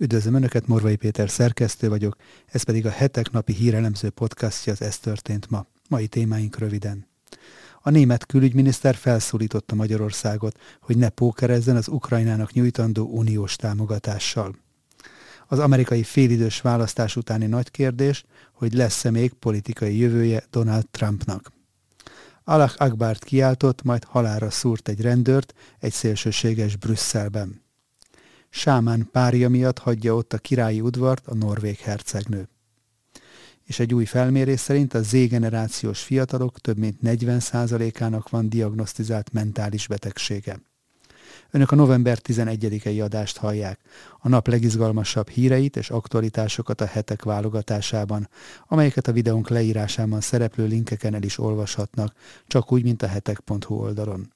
Üdvözlöm Önöket, Morvai Péter szerkesztő vagyok, ez pedig a hetek napi hírelemző podcastja az Ez történt ma. Mai témáink röviden. A német külügyminiszter felszólította Magyarországot, hogy ne pókerezzen az Ukrajnának nyújtandó uniós támogatással. Az amerikai félidős választás utáni nagy kérdés, hogy lesz-e még politikai jövője Donald Trumpnak. Alak Akbárt kiáltott, majd halára szúrt egy rendőrt egy szélsőséges Brüsszelben. Sámán párja miatt hagyja ott a királyi udvart a norvég hercegnő. És egy új felmérés szerint a Z-generációs fiatalok több mint 40%-ának van diagnosztizált mentális betegsége. Önök a november 11-i adást hallják, a nap legizgalmasabb híreit és aktualitásokat a hetek válogatásában, amelyeket a videónk leírásában szereplő linkeken el is olvashatnak, csak úgy, mint a hetek.hu oldalon.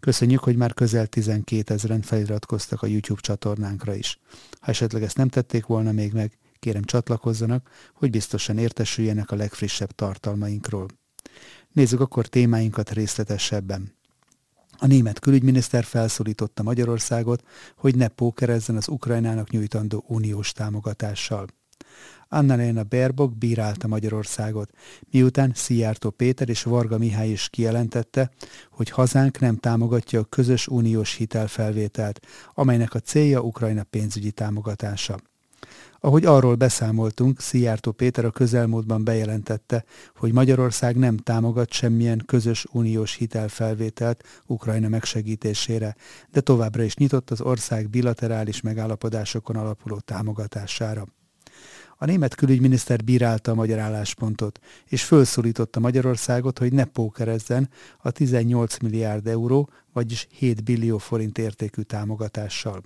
Köszönjük, hogy már közel 12 ezeren feliratkoztak a YouTube csatornánkra is. Ha esetleg ezt nem tették volna még meg, kérem csatlakozzanak, hogy biztosan értesüljenek a legfrissebb tartalmainkról. Nézzük akkor témáinkat részletesebben. A német külügyminiszter felszólította Magyarországot, hogy ne pókerezzen az Ukrajnának nyújtandó uniós támogatással. Annalena Baerbock bírálta Magyarországot, miután Szijjártó Péter és Varga Mihály is kijelentette, hogy hazánk nem támogatja a közös uniós hitelfelvételt, amelynek a célja Ukrajna pénzügyi támogatása. Ahogy arról beszámoltunk, Szijjártó Péter a közelmúltban bejelentette, hogy Magyarország nem támogat semmilyen közös uniós hitelfelvételt Ukrajna megsegítésére, de továbbra is nyitott az ország bilaterális megállapodásokon alapuló támogatására. A német külügyminiszter bírálta a magyar álláspontot, és felszólította Magyarországot, hogy ne pókerezzen a 18 milliárd euró, vagyis 7 billió forint értékű támogatással.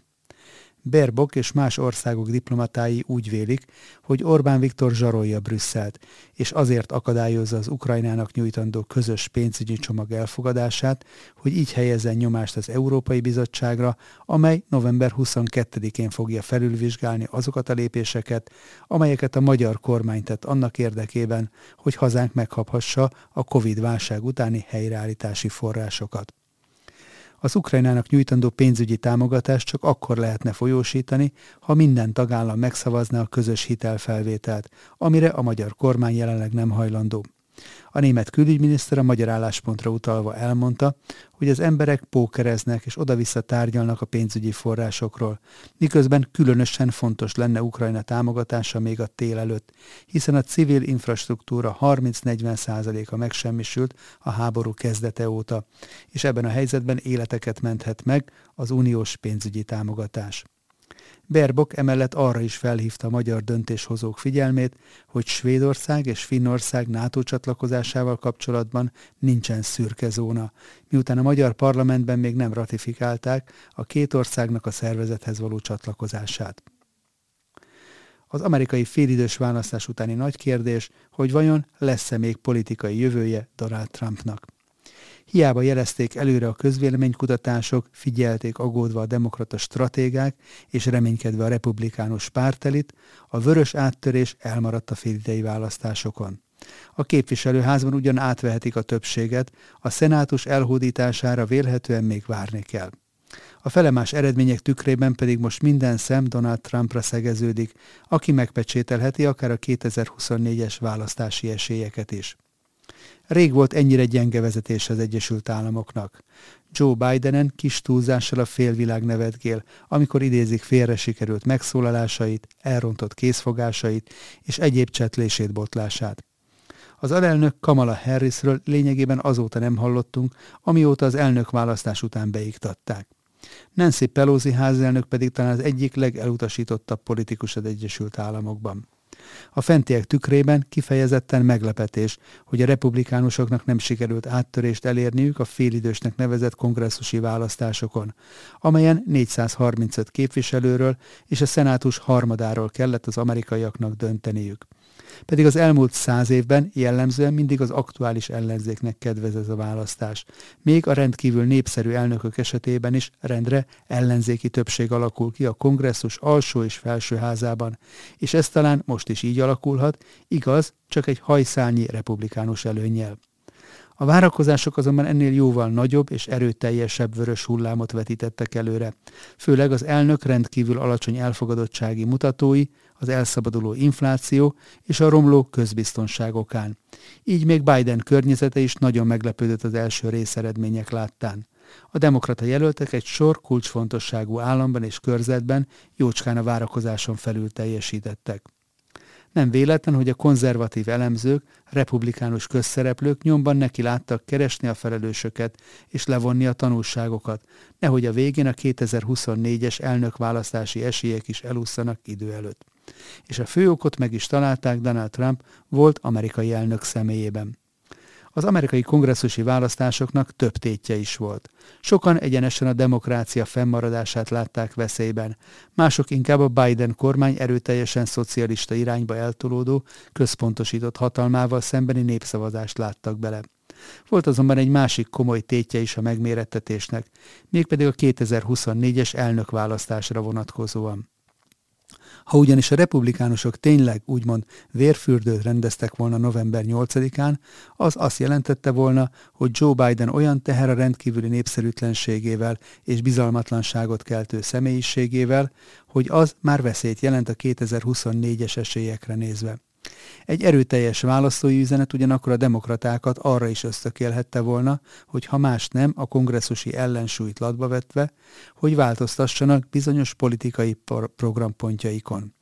Berbok és más országok diplomatái úgy vélik, hogy Orbán Viktor zsarolja Brüsszelt, és azért akadályozza az Ukrajnának nyújtandó közös pénzügyi csomag elfogadását, hogy így helyezzen nyomást az Európai Bizottságra, amely november 22-én fogja felülvizsgálni azokat a lépéseket, amelyeket a magyar kormány tett annak érdekében, hogy hazánk megkaphassa a Covid-válság utáni helyreállítási forrásokat. Az Ukrajnának nyújtandó pénzügyi támogatást csak akkor lehetne folyósítani, ha minden tagállam megszavazná a közös hitelfelvételt, amire a magyar kormány jelenleg nem hajlandó. A német külügyminiszter a magyar álláspontra utalva elmondta, hogy az emberek pókereznek és oda-vissza tárgyalnak a pénzügyi forrásokról, miközben különösen fontos lenne Ukrajna támogatása még a tél előtt, hiszen a civil infrastruktúra 30-40 százaléka megsemmisült a háború kezdete óta, és ebben a helyzetben életeket menthet meg az uniós pénzügyi támogatás. Berbok emellett arra is felhívta a magyar döntéshozók figyelmét, hogy Svédország és Finnország NATO csatlakozásával kapcsolatban nincsen szürke zóna, miután a magyar parlamentben még nem ratifikálták a két országnak a szervezethez való csatlakozását. Az amerikai félidős választás utáni nagy kérdés, hogy vajon lesz-e még politikai jövője Donald Trumpnak. Hiába jelezték előre a közvéleménykutatások, figyelték agódva a demokrata stratégák és reménykedve a republikánus pártelit, a vörös áttörés elmaradt a félidei választásokon. A képviselőházban ugyan átvehetik a többséget, a szenátus elhódítására vélhetően még várni kell. A felemás eredmények tükrében pedig most minden szem Donald Trumpra szegeződik, aki megpecsételheti akár a 2024-es választási esélyeket is. Rég volt ennyire gyenge vezetés az Egyesült Államoknak. Joe Bidenen kis túlzással a félvilág nevetgél, amikor idézik félre sikerült megszólalásait, elrontott készfogásait és egyéb csetlését botlását. Az alelnök Kamala Harrisről lényegében azóta nem hallottunk, amióta az elnök választás után beiktatták. Nancy Pelosi házelnök pedig talán az egyik legelutasítottabb politikus az Egyesült Államokban. A fentiek tükrében kifejezetten meglepetés, hogy a republikánusoknak nem sikerült áttörést elérniük a félidősnek nevezett kongresszusi választásokon, amelyen 435 képviselőről és a szenátus harmadáról kellett az amerikaiaknak dönteniük pedig az elmúlt száz évben jellemzően mindig az aktuális ellenzéknek kedvez ez a választás. Még a rendkívül népszerű elnökök esetében is rendre ellenzéki többség alakul ki a kongresszus alsó és felső házában, és ez talán most is így alakulhat, igaz, csak egy hajszálnyi republikánus előnyel. A várakozások azonban ennél jóval nagyobb és erőteljesebb vörös hullámot vetítettek előre, főleg az elnök rendkívül alacsony elfogadottsági mutatói, az elszabaduló infláció és a romló közbiztonság okán. Így még Biden környezete is nagyon meglepődött az első részeredmények láttán. A demokrata jelöltek egy sor kulcsfontosságú államban és körzetben jócskán a várakozáson felül teljesítettek. Nem véletlen, hogy a konzervatív elemzők, republikánus közszereplők nyomban neki láttak keresni a felelősöket és levonni a tanulságokat, nehogy a végén a 2024-es elnökválasztási esélyek is elúszanak idő előtt. És a fő okot meg is találták Donald Trump volt amerikai elnök személyében. Az amerikai kongresszusi választásoknak több tétje is volt. Sokan egyenesen a demokrácia fennmaradását látták veszélyben, mások inkább a Biden kormány erőteljesen szocialista irányba eltolódó, központosított hatalmával szembeni népszavazást láttak bele. Volt azonban egy másik komoly tétje is a megmérettetésnek, mégpedig a 2024-es elnökválasztásra vonatkozóan. Ha ugyanis a republikánusok tényleg úgymond vérfürdőt rendeztek volna november 8-án, az azt jelentette volna, hogy Joe Biden olyan teher a rendkívüli népszerűtlenségével és bizalmatlanságot keltő személyiségével, hogy az már veszélyt jelent a 2024-es esélyekre nézve. Egy erőteljes választói üzenet ugyanakkor a demokratákat arra is ösztökélhette volna, hogy ha más nem, a kongresszusi ellensúlyt latba vetve, hogy változtassanak bizonyos politikai programpontjaikon.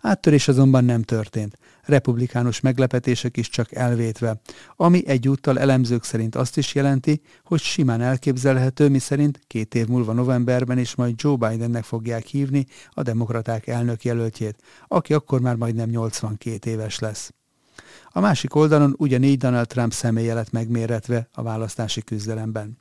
Áttörés azonban nem történt, republikánus meglepetések is csak elvétve, ami egyúttal elemzők szerint azt is jelenti, hogy simán elképzelhető, miszerint két év múlva novemberben is majd Joe Bidennek fogják hívni a demokraták elnök jelöltjét, aki akkor már majdnem 82 éves lesz. A másik oldalon ugyanígy Donald Trump személye lett megméretve a választási küzdelemben.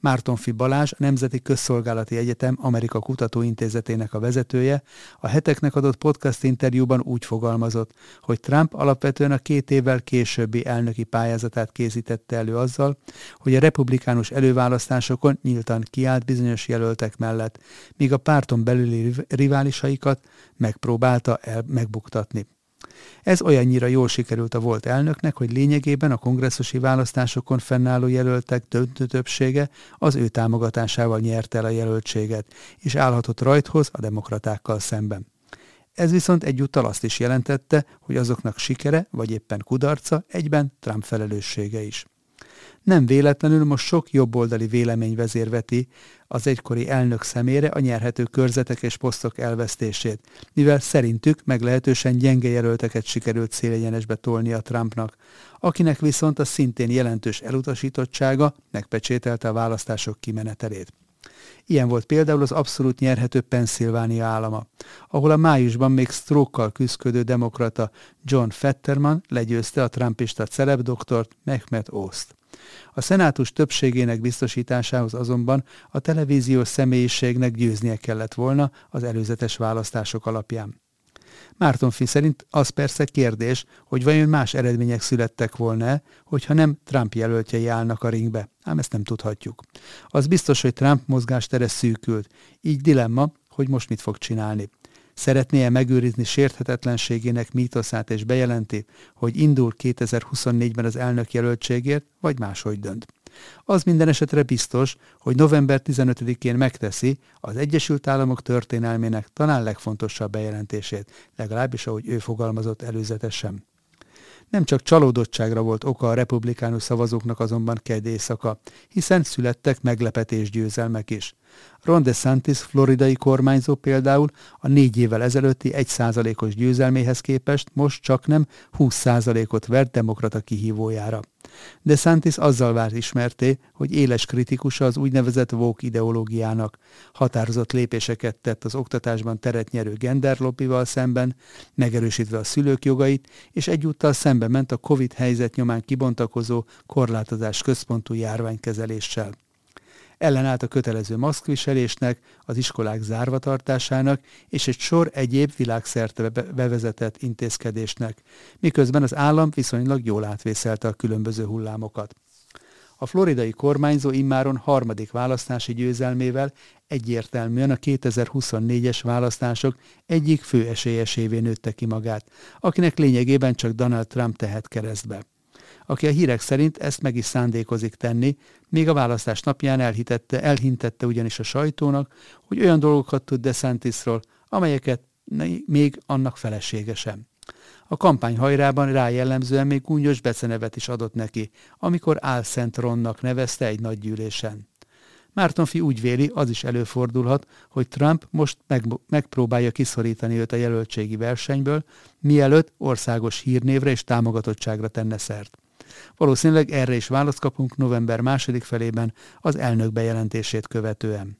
Mártonfi Balázs, a Nemzeti Közszolgálati Egyetem Amerika Kutatóintézetének a vezetője, a heteknek adott podcast interjúban úgy fogalmazott, hogy Trump alapvetően a két évvel későbbi elnöki pályázatát készítette elő azzal, hogy a republikánus előválasztásokon nyíltan kiállt bizonyos jelöltek mellett, míg a párton belüli riválisaikat megpróbálta el megbuktatni. Ez olyannyira jól sikerült a volt elnöknek, hogy lényegében a kongresszusi választásokon fennálló jelöltek döntő többsége az ő támogatásával nyerte el a jelöltséget, és állhatott rajthoz a demokratákkal szemben. Ez viszont egyúttal azt is jelentette, hogy azoknak sikere, vagy éppen kudarca egyben Trump felelőssége is. Nem véletlenül most sok jobboldali vélemény vezérveti az egykori elnök szemére a nyerhető körzetek és posztok elvesztését, mivel szerintük meglehetősen gyenge jelölteket sikerült szélegyenesbe tolni a Trumpnak, akinek viszont a szintén jelentős elutasítottsága megpecsételte a választások kimenetelét. Ilyen volt például az abszolút nyerhető Pennsylvania állama, ahol a májusban még sztrókkal küzdködő demokrata John Fetterman legyőzte a trumpista celebdoktort Mehmet Oszt. A szenátus többségének biztosításához azonban a televíziós személyiségnek győznie kellett volna az előzetes választások alapján. Mártonfi szerint az persze kérdés, hogy vajon más eredmények születtek volna hogyha nem Trump jelöltjei állnak a ringbe. Ám ezt nem tudhatjuk. Az biztos, hogy Trump mozgástere szűkült. Így dilemma, hogy most mit fog csinálni. Szeretné-e megőrizni sérthetetlenségének mítoszát és bejelenti, hogy indul 2024-ben az elnök jelöltségért, vagy máshogy dönt. Az minden esetre biztos, hogy november 15-én megteszi az Egyesült Államok történelmének talán legfontosabb bejelentését, legalábbis ahogy ő fogalmazott előzetesen. Nem csak csalódottságra volt oka a republikánus szavazóknak azonban kedd éjszaka, hiszen születtek meglepetés győzelmek is. Ron DeSantis floridai kormányzó például a négy évvel ezelőtti 1%-os győzelméhez képest most csak nem 20%-ot vert demokrata kihívójára. De Santis azzal várt ismerté, hogy éles kritikusa az úgynevezett woke ideológiának. Határozott lépéseket tett az oktatásban teret nyerő genderlobbival szemben, megerősítve a szülők jogait, és egyúttal szembe ment a Covid helyzet nyomán kibontakozó korlátozás központú járványkezeléssel ellenállt a kötelező maszkviselésnek, az iskolák zárvatartásának és egy sor egyéb világszerte bevezetett intézkedésnek, miközben az állam viszonylag jól átvészelte a különböző hullámokat. A floridai kormányzó immáron harmadik választási győzelmével egyértelműen a 2024-es választások egyik fő esélyesévé nőtte ki magát, akinek lényegében csak Donald Trump tehet keresztbe. Aki a hírek szerint ezt meg is szándékozik tenni, még a választás napján elhitette, elhintette ugyanis a sajtónak, hogy olyan dolgokat tud DeSantisról, amelyeket még annak felesége sem. A kampány hajrában rá jellemzően még gúnyos becenevet is adott neki, amikor Álszent Ronnak nevezte egy nagy gyűlésen. Mártonfi úgy véli, az is előfordulhat, hogy Trump most meg, megpróbálja kiszorítani őt a jelöltségi versenyből, mielőtt országos hírnévre és támogatottságra tenne szert. Valószínűleg erre is választ kapunk november második felében az elnök bejelentését követően.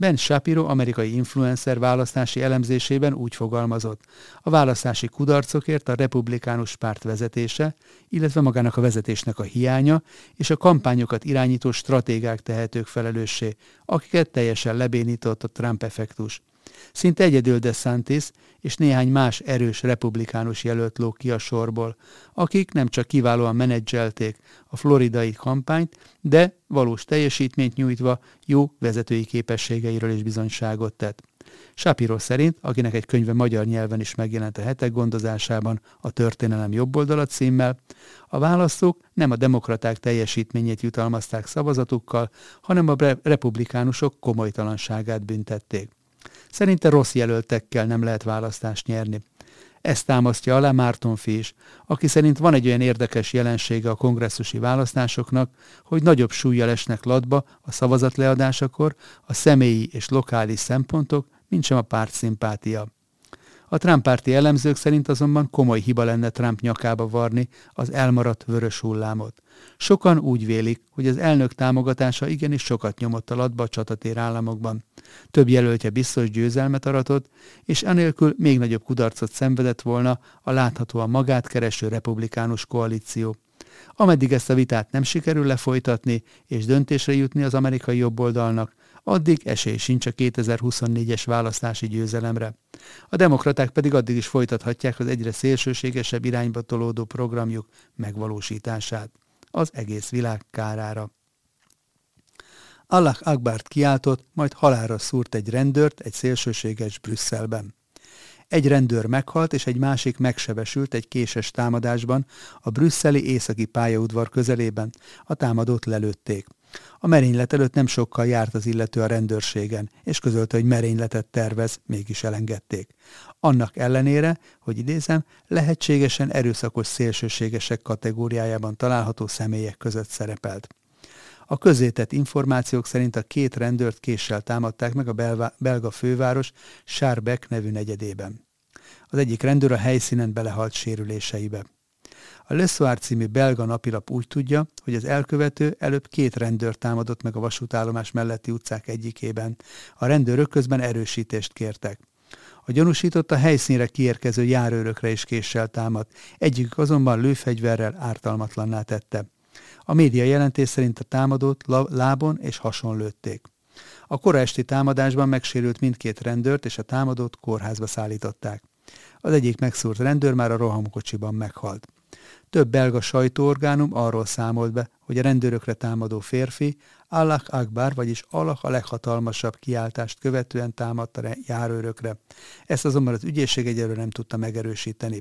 Ben Shapiro amerikai influencer választási elemzésében úgy fogalmazott. A választási kudarcokért a republikánus párt vezetése, illetve magának a vezetésnek a hiánya és a kampányokat irányító stratégák tehetők felelőssé, akiket teljesen lebénított a Trump effektus. Szinte egyedül DeSantis és néhány más erős republikánus jelölt lók ki a sorból, akik nem csak kiválóan menedzselték a floridai kampányt, de valós teljesítményt nyújtva jó vezetői képességeiről is bizonyságot tett. Shapiro szerint, akinek egy könyve magyar nyelven is megjelent a hetek gondozásában a Történelem jobboldala címmel, a választók nem a demokraták teljesítményét jutalmazták szavazatukkal, hanem a republikánusok komolytalanságát büntették. Szerinte rossz jelöltekkel nem lehet választást nyerni. Ezt támasztja alá Márton Fés, aki szerint van egy olyan érdekes jelensége a kongresszusi választásoknak, hogy nagyobb súlya esnek latba a szavazatleadásakor a személyi és lokális szempontok, mint sem a párt szimpátia. A Trump párti elemzők szerint azonban komoly hiba lenne Trump nyakába varni az elmaradt vörös hullámot. Sokan úgy vélik, hogy az elnök támogatása igenis sokat nyomott a latba a csatatér államokban. Több jelöltje biztos győzelmet aratott, és anélkül még nagyobb kudarcot szenvedett volna a láthatóan magát kereső republikánus koalíció. Ameddig ezt a vitát nem sikerül lefolytatni és döntésre jutni az amerikai jobboldalnak, addig esély sincs a 2024-es választási győzelemre. A demokraták pedig addig is folytathatják az egyre szélsőségesebb irányba tolódó programjuk megvalósítását. Az egész világ kárára. Allah Akbart kiáltott, majd halára szúrt egy rendőrt egy szélsőséges Brüsszelben. Egy rendőr meghalt, és egy másik megsebesült egy késes támadásban a brüsszeli északi pályaudvar közelében. A támadót lelőtték. A merénylet előtt nem sokkal járt az illető a rendőrségen, és közölte, hogy merényletet tervez, mégis elengedték. Annak ellenére, hogy idézem, lehetségesen erőszakos szélsőségesek kategóriájában található személyek között szerepelt. A közétett információk szerint a két rendőrt késsel támadták meg a belga főváros Sárbek nevű negyedében. Az egyik rendőr a helyszínen belehalt sérüléseibe. A Le Soir című belga napilap úgy tudja, hogy az elkövető előbb két rendőr támadott meg a vasútállomás melletti utcák egyikében. A rendőrök közben erősítést kértek. A gyanúsított a helyszínre kiérkező járőrökre is késsel támadt, egyikük azonban lőfegyverrel ártalmatlanná tette. A média jelentés szerint a támadót lábon és hason lőtték. A kora esti támadásban megsérült mindkét rendőrt, és a támadót kórházba szállították. Az egyik megszúrt rendőr már a rohamkocsiban meghalt. Több belga sajtóorgánum arról számolt be, hogy a rendőrökre támadó férfi Allah Akbar, vagyis Allah a leghatalmasabb kiáltást követően támadt a járőrökre. Ezt azonban az ügyészség egyelőre nem tudta megerősíteni.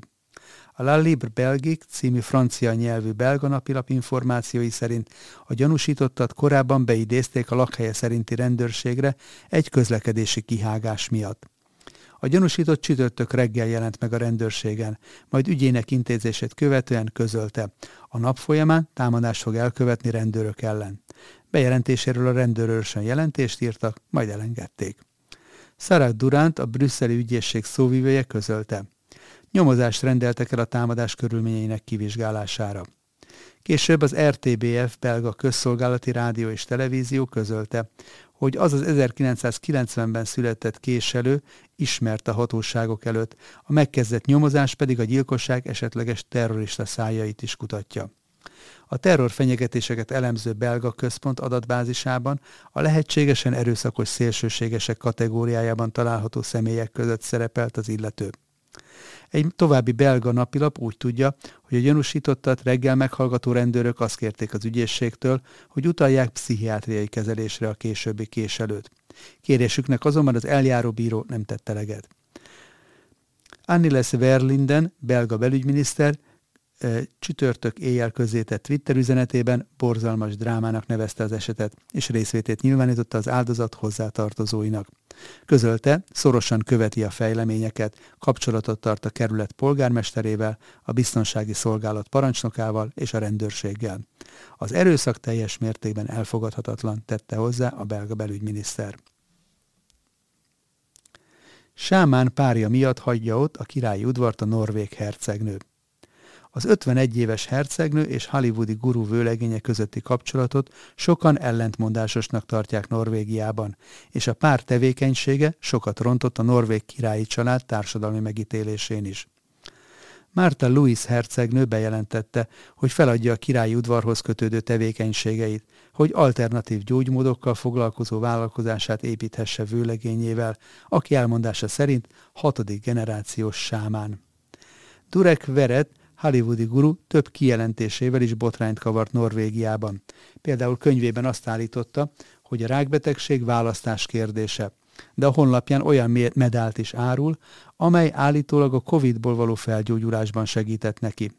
A La Libre Belgique című francia nyelvű belga napilap információi szerint a gyanúsítottat korábban beidézték a lakhelye szerinti rendőrségre egy közlekedési kihágás miatt. A gyanúsított csütörtök reggel jelent meg a rendőrségen, majd ügyének intézését követően közölte. A nap folyamán támadást fog elkövetni rendőrök ellen. Bejelentéséről a rendőrőrsön jelentést írtak, majd elengedték. Sarah Durant, a brüsszeli ügyészség szóvivője közölte. Nyomozást rendeltek el a támadás körülményeinek kivizsgálására. Később az RTBF belga közszolgálati rádió és televízió közölte, hogy az az 1990-ben született késelő ismert a hatóságok előtt, a megkezdett nyomozás pedig a gyilkosság esetleges terrorista szájait is kutatja. A terrorfenyegetéseket elemző belga központ adatbázisában a lehetségesen erőszakos szélsőségesek kategóriájában található személyek között szerepelt az illető. Egy további belga napilap úgy tudja, hogy a gyanúsítottat reggel meghallgató rendőrök azt kérték az ügyészségtől, hogy utalják pszichiátriai kezelésre a későbbi késelőt. Kérésüknek azonban az eljáró bíró nem tette eleget. Anniles Verlinden, belga belügyminiszter, csütörtök éjjel közzétett Twitter üzenetében borzalmas drámának nevezte az esetet, és részvétét nyilvánította az áldozat hozzátartozóinak. Közölte, szorosan követi a fejleményeket, kapcsolatot tart a kerület polgármesterével, a biztonsági szolgálat parancsnokával és a rendőrséggel. Az erőszak teljes mértékben elfogadhatatlan, tette hozzá a belga belügyminiszter. Sámán párja miatt hagyja ott a királyi udvart a norvég hercegnő. Az 51 éves hercegnő és hollywoodi guru vőlegénye közötti kapcsolatot sokan ellentmondásosnak tartják Norvégiában, és a pár tevékenysége sokat rontott a norvég királyi család társadalmi megítélésén is. Márta Louis hercegnő bejelentette, hogy feladja a királyi udvarhoz kötődő tevékenységeit, hogy alternatív gyógymódokkal foglalkozó vállalkozását építhesse vőlegényével, aki elmondása szerint hatodik generációs sámán. Durek Veret, hollywoodi guru több kijelentésével is botrányt kavart Norvégiában. Például könyvében azt állította, hogy a rákbetegség választás kérdése, de a honlapján olyan medált is árul, amely állítólag a Covid-ból való felgyógyulásban segített neki.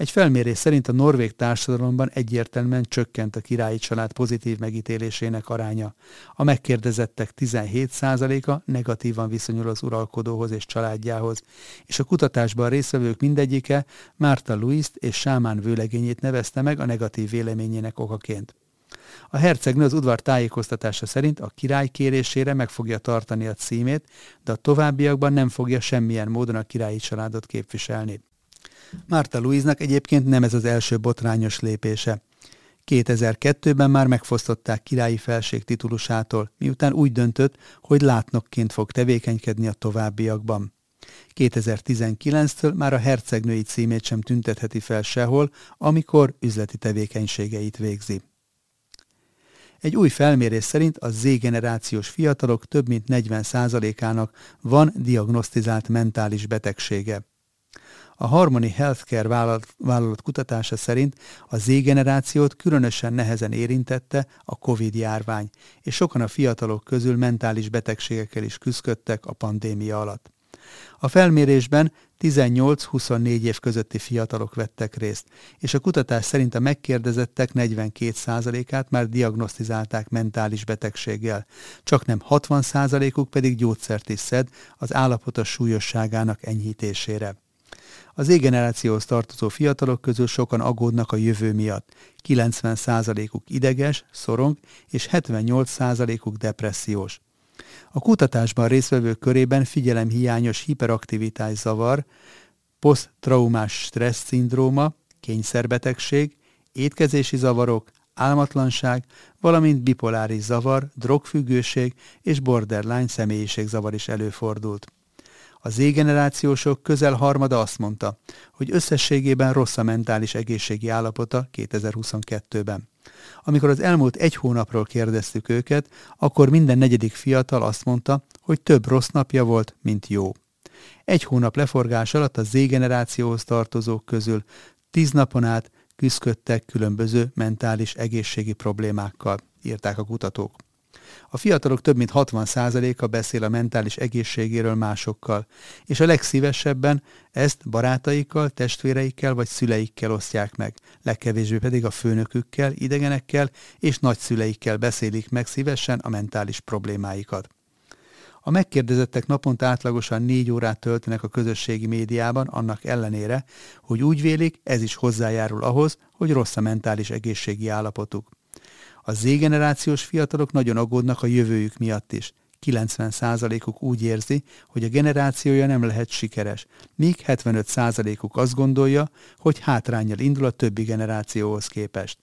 Egy felmérés szerint a norvég társadalomban egyértelműen csökkent a királyi család pozitív megítélésének aránya. A megkérdezettek 17%-a negatívan viszonyul az uralkodóhoz és családjához, és a kutatásban résztvevők mindegyike Márta Louis-t és Sámán vőlegényét nevezte meg a negatív véleményének okaként. A hercegnő az udvar tájékoztatása szerint a király kérésére meg fogja tartani a címét, de a továbbiakban nem fogja semmilyen módon a királyi családot képviselni. Márta Louise-nak egyébként nem ez az első botrányos lépése. 2002-ben már megfosztották királyi felség titulusától, miután úgy döntött, hogy látnokként fog tevékenykedni a továbbiakban. 2019-től már a hercegnői címét sem tüntetheti fel sehol, amikor üzleti tevékenységeit végzi. Egy új felmérés szerint a Z-generációs fiatalok több mint 40%-ának van diagnosztizált mentális betegsége. A Harmony Healthcare vállalat, vállalat kutatása szerint a Z-generációt különösen nehezen érintette a COVID-járvány, és sokan a fiatalok közül mentális betegségekkel is küzdöttek a pandémia alatt. A felmérésben 18-24 év közötti fiatalok vettek részt, és a kutatás szerint a megkérdezettek 42%-át már diagnosztizálták mentális betegséggel, csak nem 60%-uk pedig gyógyszert is szed az állapota súlyosságának enyhítésére. Az égenerációhoz tartozó fiatalok közül sokan aggódnak a jövő miatt. 90%-uk ideges, szorong, és 78%-uk depressziós. A kutatásban résztvevők körében figyelemhiányos hiperaktivitás zavar, poszttraumás stressz szindróma, kényszerbetegség, étkezési zavarok, álmatlanság, valamint bipoláris zavar, drogfüggőség és borderline személyiségzavar is előfordult. A Z-generációsok közel harmada azt mondta, hogy összességében rossz a mentális egészségi állapota 2022-ben. Amikor az elmúlt egy hónapról kérdeztük őket, akkor minden negyedik fiatal azt mondta, hogy több rossz napja volt, mint jó. Egy hónap leforgás alatt a Z-generációhoz tartozók közül tíz napon át küzdöttek különböző mentális egészségi problémákkal, írták a kutatók. A fiatalok több mint 60%-a beszél a mentális egészségéről másokkal, és a legszívesebben ezt barátaikkal, testvéreikkel vagy szüleikkel osztják meg, legkevésbé pedig a főnökükkel, idegenekkel és nagyszüleikkel beszélik meg szívesen a mentális problémáikat. A megkérdezettek naponta átlagosan négy órát töltenek a közösségi médiában, annak ellenére, hogy úgy vélik, ez is hozzájárul ahhoz, hogy rossz a mentális egészségi állapotuk. A Z-generációs fiatalok nagyon aggódnak a jövőjük miatt is. 90%-uk úgy érzi, hogy a generációja nem lehet sikeres, míg 75%-uk azt gondolja, hogy hátrányjal indul a többi generációhoz képest.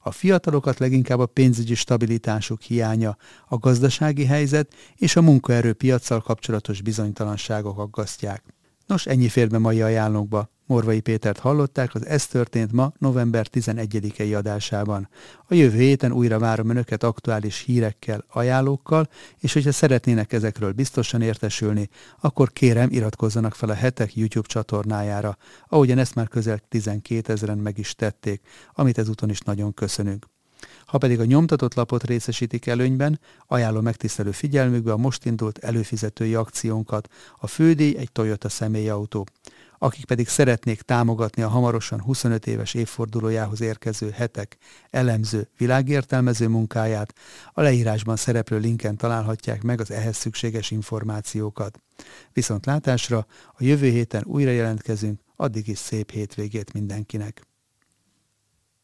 A fiatalokat leginkább a pénzügyi stabilitásuk hiánya, a gazdasági helyzet és a munkaerőpiacsal kapcsolatos bizonytalanságok aggasztják. Nos, ennyi fér be mai ajánlókba. Morvai Pétert hallották az Ez történt ma november 11-i adásában. A jövő héten újra várom Önöket aktuális hírekkel, ajánlókkal, és hogyha szeretnének ezekről biztosan értesülni, akkor kérem iratkozzanak fel a hetek YouTube csatornájára, ahogyan ezt már közel 12 ezeren meg is tették, amit ezúton is nagyon köszönünk. Ha pedig a nyomtatott lapot részesítik előnyben, ajánlom megtisztelő figyelmükbe a most indult előfizetői akciónkat, a fődíj egy Toyota személyautó. Akik pedig szeretnék támogatni a hamarosan 25 éves évfordulójához érkező hetek elemző, világértelmező munkáját, a leírásban szereplő linken találhatják meg az ehhez szükséges információkat. Viszont látásra a jövő héten újra jelentkezünk, addig is szép hétvégét mindenkinek!